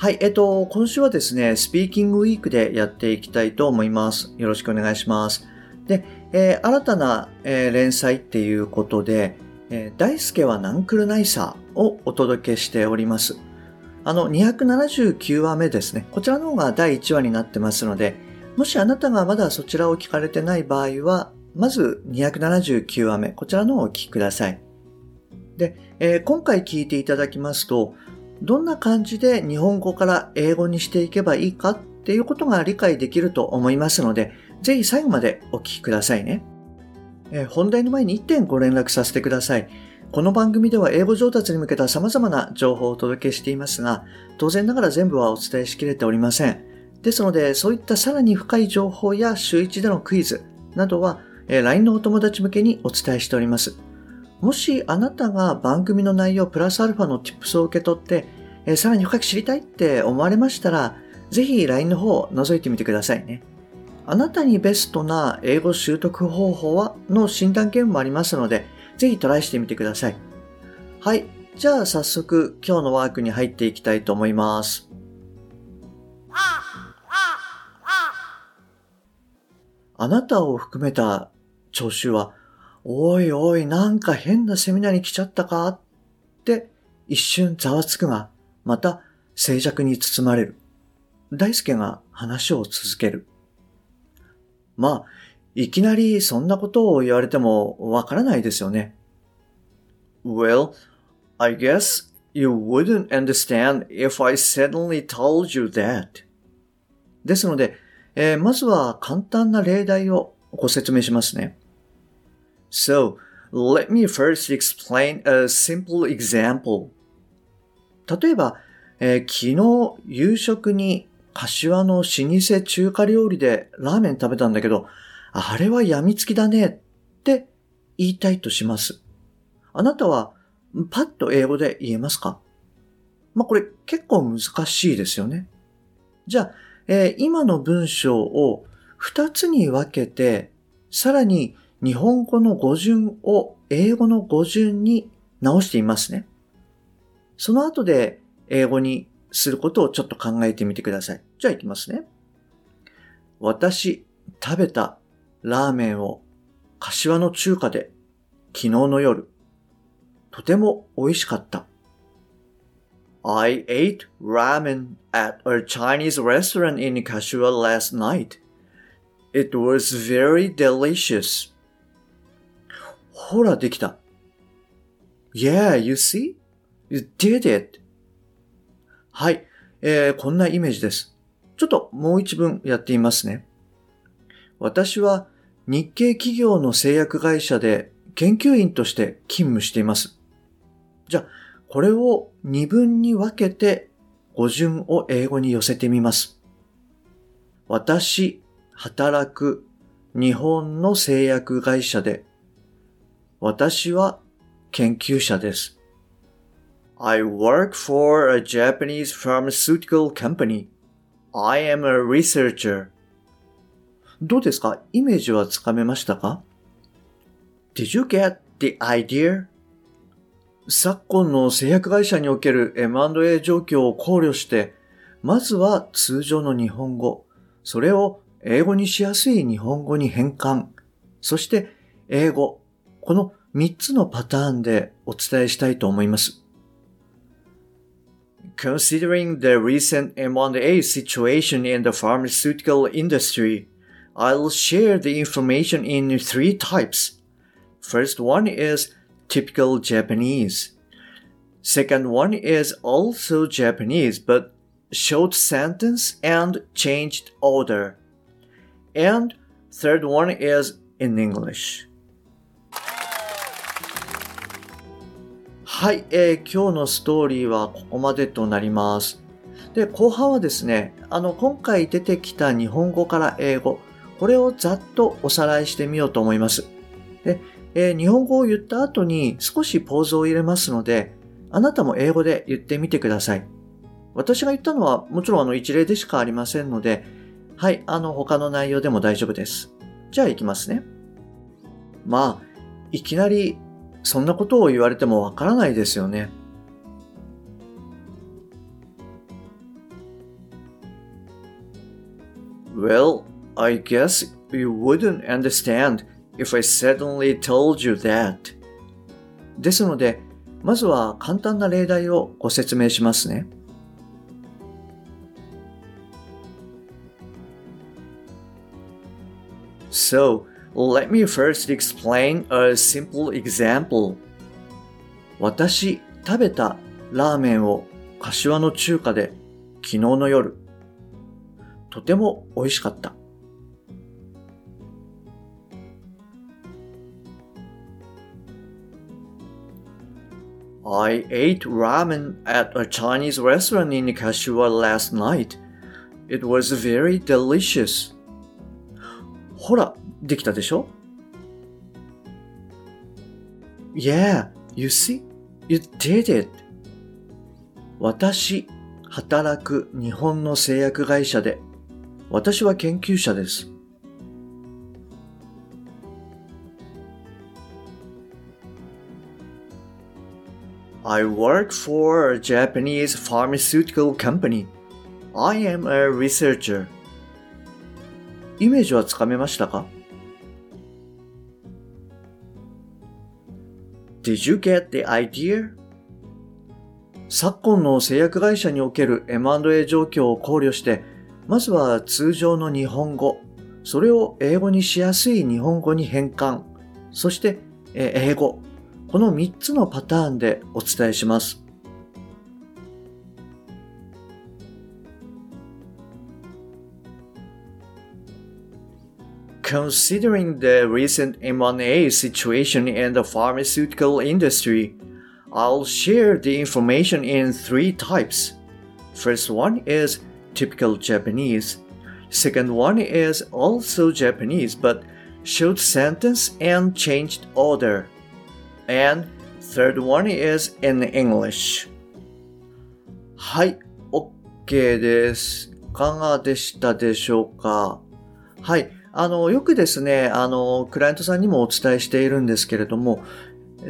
はい、えっと、今週はですね、スピーキングウィークでやっていきたいと思います。よろしくお願いします。で、えー、新たな、えー、連載っていうことで、えー、大輔はナンクルナイサーをお届けしております。あの、279話目ですね。こちらの方が第1話になってますので、もしあなたがまだそちらを聞かれてない場合は、まず279話目、こちらの方をお聞きください。で、えー、今回聞いていただきますと、どんな感じで日本語から英語にしていけばいいかっていうことが理解できると思いますので、ぜひ最後までお聞きくださいね。え、本題の前に1点ご連絡させてください。この番組では英語上達に向けた様々な情報をお届けしていますが、当然ながら全部はお伝えしきれておりません。ですので、そういったさらに深い情報や週1でのクイズなどは、LINE のお友達向けにお伝えしております。もしあなたが番組の内容プラスアルファの tips を受け取って、えー、さらに深く知りたいって思われましたら、ぜひ LINE の方を覗いてみてくださいね。あなたにベストな英語習得方法はの診断ゲームもありますので、ぜひトライしてみてください。はい。じゃあ早速今日のワークに入っていきたいと思います。あなたを含めた聴衆はおいおい、なんか変なセミナーに来ちゃったかって一瞬ざわつくが、また静寂に包まれる。大輔が話を続ける。まあ、いきなりそんなことを言われてもわからないですよね。Well, I guess you wouldn't understand if I suddenly told you that. ですので、えー、まずは簡単な例題をご説明しますね。So, let me first explain a simple example. 例えば、えー、昨日夕食に柏の老舗中華料理でラーメン食べたんだけど、あれは病みつきだねって言いたいとします。あなたはパッと英語で言えますか？まあ、これ結構難しいですよね。じゃあ、えー、今の文章を二つに分けて、さらに日本語の語順を英語の語順に直していますね。その後で英語にすることをちょっと考えてみてください。じゃあ行きますね。私、食べたラーメンを柏の中華で昨日の夜、とても美味しかった。I ate ramen at a Chinese restaurant in Kashua last night. It was very delicious. ほら、できた。Yeah, you see? You did it. はい、えー、こんなイメージです。ちょっともう一文やってみますね。私は日系企業の製薬会社で研究員として勤務しています。じゃあ、これを二分に分けて語順を英語に寄せてみます。私、働く日本の製薬会社で私は研究者です。I work for a Japanese pharmaceutical company. I am a researcher. どうですか？イメージはつかめましたか ?Did you get the idea? 昨今の製薬会社における M&A 状況を考慮して、まずは通常の日本語、それを英語にしやすい日本語に変換、そして英語、この3つのパターンでお伝えしたいと思います。Considering the recent M&A situation in the pharmaceutical industry, I'll share the information in three types. First one is typical Japanese. Second one is also Japanese but short sentence and changed order. And third one is in English. はい、えー、今日のストーリーはここまでとなります。で、後半はですね、あの、今回出てきた日本語から英語、これをざっとおさらいしてみようと思います。で、えー、日本語を言った後に少しポーズを入れますので、あなたも英語で言ってみてください。私が言ったのはもちろんあの一例でしかありませんので、はい、あの他の内容でも大丈夫です。じゃあ行きますね。まあ、いきなりそんなことを言われてもわからないですよね。Well, I guess you wouldn't understand if I suddenly told you that. ですので、まずは簡単な例題をご説明しますね。So, let me first explain a simple example. 私、食べたラーメンを柏の中華で昨日の夜。とても美味しかった。I ate ramen at a Chinese restaurant in Kashiwa last night. It was very delicious. ほら、できたでしょ ?Yeah, you see, you did it. 私、働く日本の製薬会社で、私は研究者です。I work for a Japanese pharmaceutical company. I am a researcher. イメージはつかめましたか Did you get the idea? 昨今の製薬会社における M&A 状況を考慮して、まずは通常の日本語、それを英語にしやすい日本語に変換、そして英語、この3つのパターンでお伝えします。Considering the recent M&A situation in the pharmaceutical industry, I'll share the information in three types. First one is typical Japanese. Second one is also Japanese but short sentence and changed order. And third one is in English. はい、OK です。いかがでしたでしょうかはい。 あの、よくですね、あの、クライアントさんにもお伝えしているんですけれども、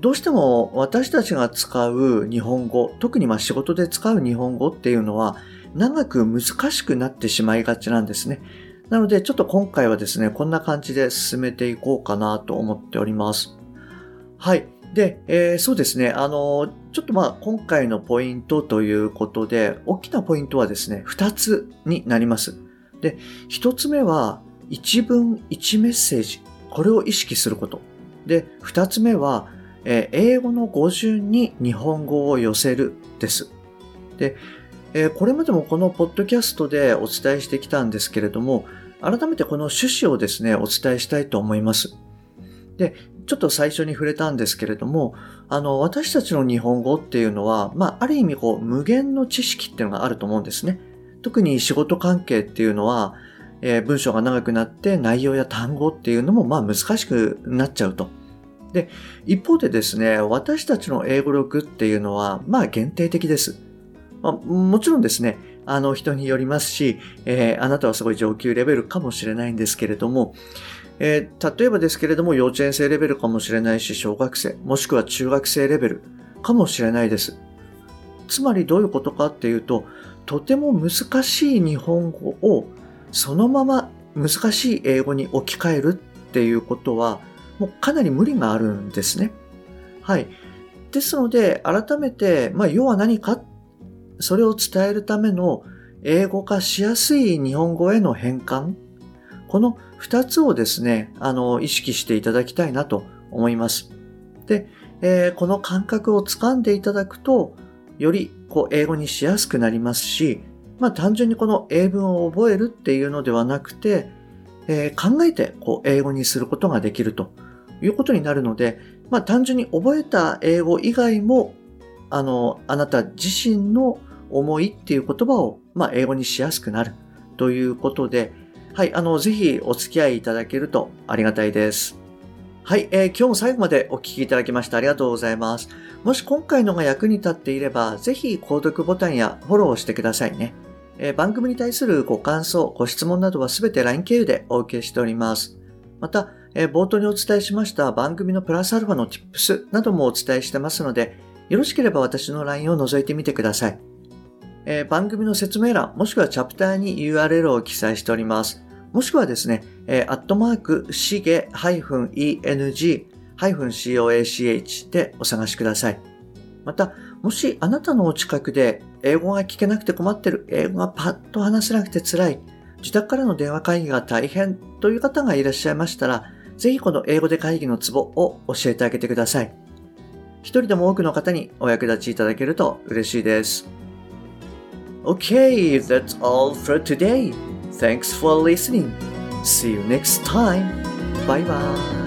どうしても私たちが使う日本語、特にまあ仕事で使う日本語っていうのは、長く難しくなってしまいがちなんですね。なので、ちょっと今回はですね、こんな感じで進めていこうかなと思っております。はい。で、えー、そうですね、あの、ちょっとまあ今回のポイントということで、大きなポイントはですね、二つになります。で、一つ目は、一文一メッセージ、これを意識すること。で、二つ目は、えー、英語の語順に日本語を寄せるです。で、えー、これまでもこのポッドキャストでお伝えしてきたんですけれども、改めてこの趣旨をですね、お伝えしたいと思います。で、ちょっと最初に触れたんですけれども、あの、私たちの日本語っていうのは、まあ、ある意味こう、無限の知識っていうのがあると思うんですね。特に仕事関係っていうのは、えー、文章が長くなって内容や単語っていうのも、まあ、難しくなっちゃうと。で、一方でですね、私たちの英語力っていうのは、まあ、限定的です。まあ、もちろんですね、あの人によりますし、えー、あなたはすごい上級レベルかもしれないんですけれども、えー、例えばですけれども幼稚園生レベルかもしれないし、小学生、もしくは中学生レベルかもしれないです。つまりどういうことかっていうと、とても難しい日本語をそのまま難しい英語に置き換えるっていうことは、もうかなり無理があるんですね。はい。ですので、改めて、まあ、要は何かそれを伝えるための英語化しやすい日本語への変換、この二つをですね、あの、意識していただきたいなと思います。で、えー、この感覚をつかんでいただくと、よりこう英語にしやすくなりますし、まあ単純にこの英文を覚えるっていうのではなくて、えー、考えてこう英語にすることができるということになるので、まあ単純に覚えた英語以外もあの、あなた自身の思いっていう言葉を、まあ、英語にしやすくなるということで、はい、あの、ぜひお付き合いいただけるとありがたいです。はい、えー、今日も最後までお聞きいただきましてありがとうございます。もし今回のが役に立っていれば、ぜひ購読ボタンやフォローしてくださいね。えー、番組に対するご感想、ご質問などはすべて LINE 経由でお受けしております。また、えー、冒頭にお伝えしました番組のプラスアルファの Tips などもお伝えしてますので、よろしければ私の LINE を覗いてみてください。えー、番組の説明欄、もしくはチャプターに URL を記載しております。もしくはですね、えー、アットマーク、しげ -eng-coach でお探しください。また、もしあなたのお近くで英語が聞けなくて困ってる、英語がパッと話せなくて辛い、自宅からの電話会議が大変という方がいらっしゃいましたら、ぜひこの英語で会議のツボを教えてあげてください。一人でも多くの方にお役立ちいただけると嬉しいです。Okay, that's all for today. Thanks for listening. See you next time. Bye bye.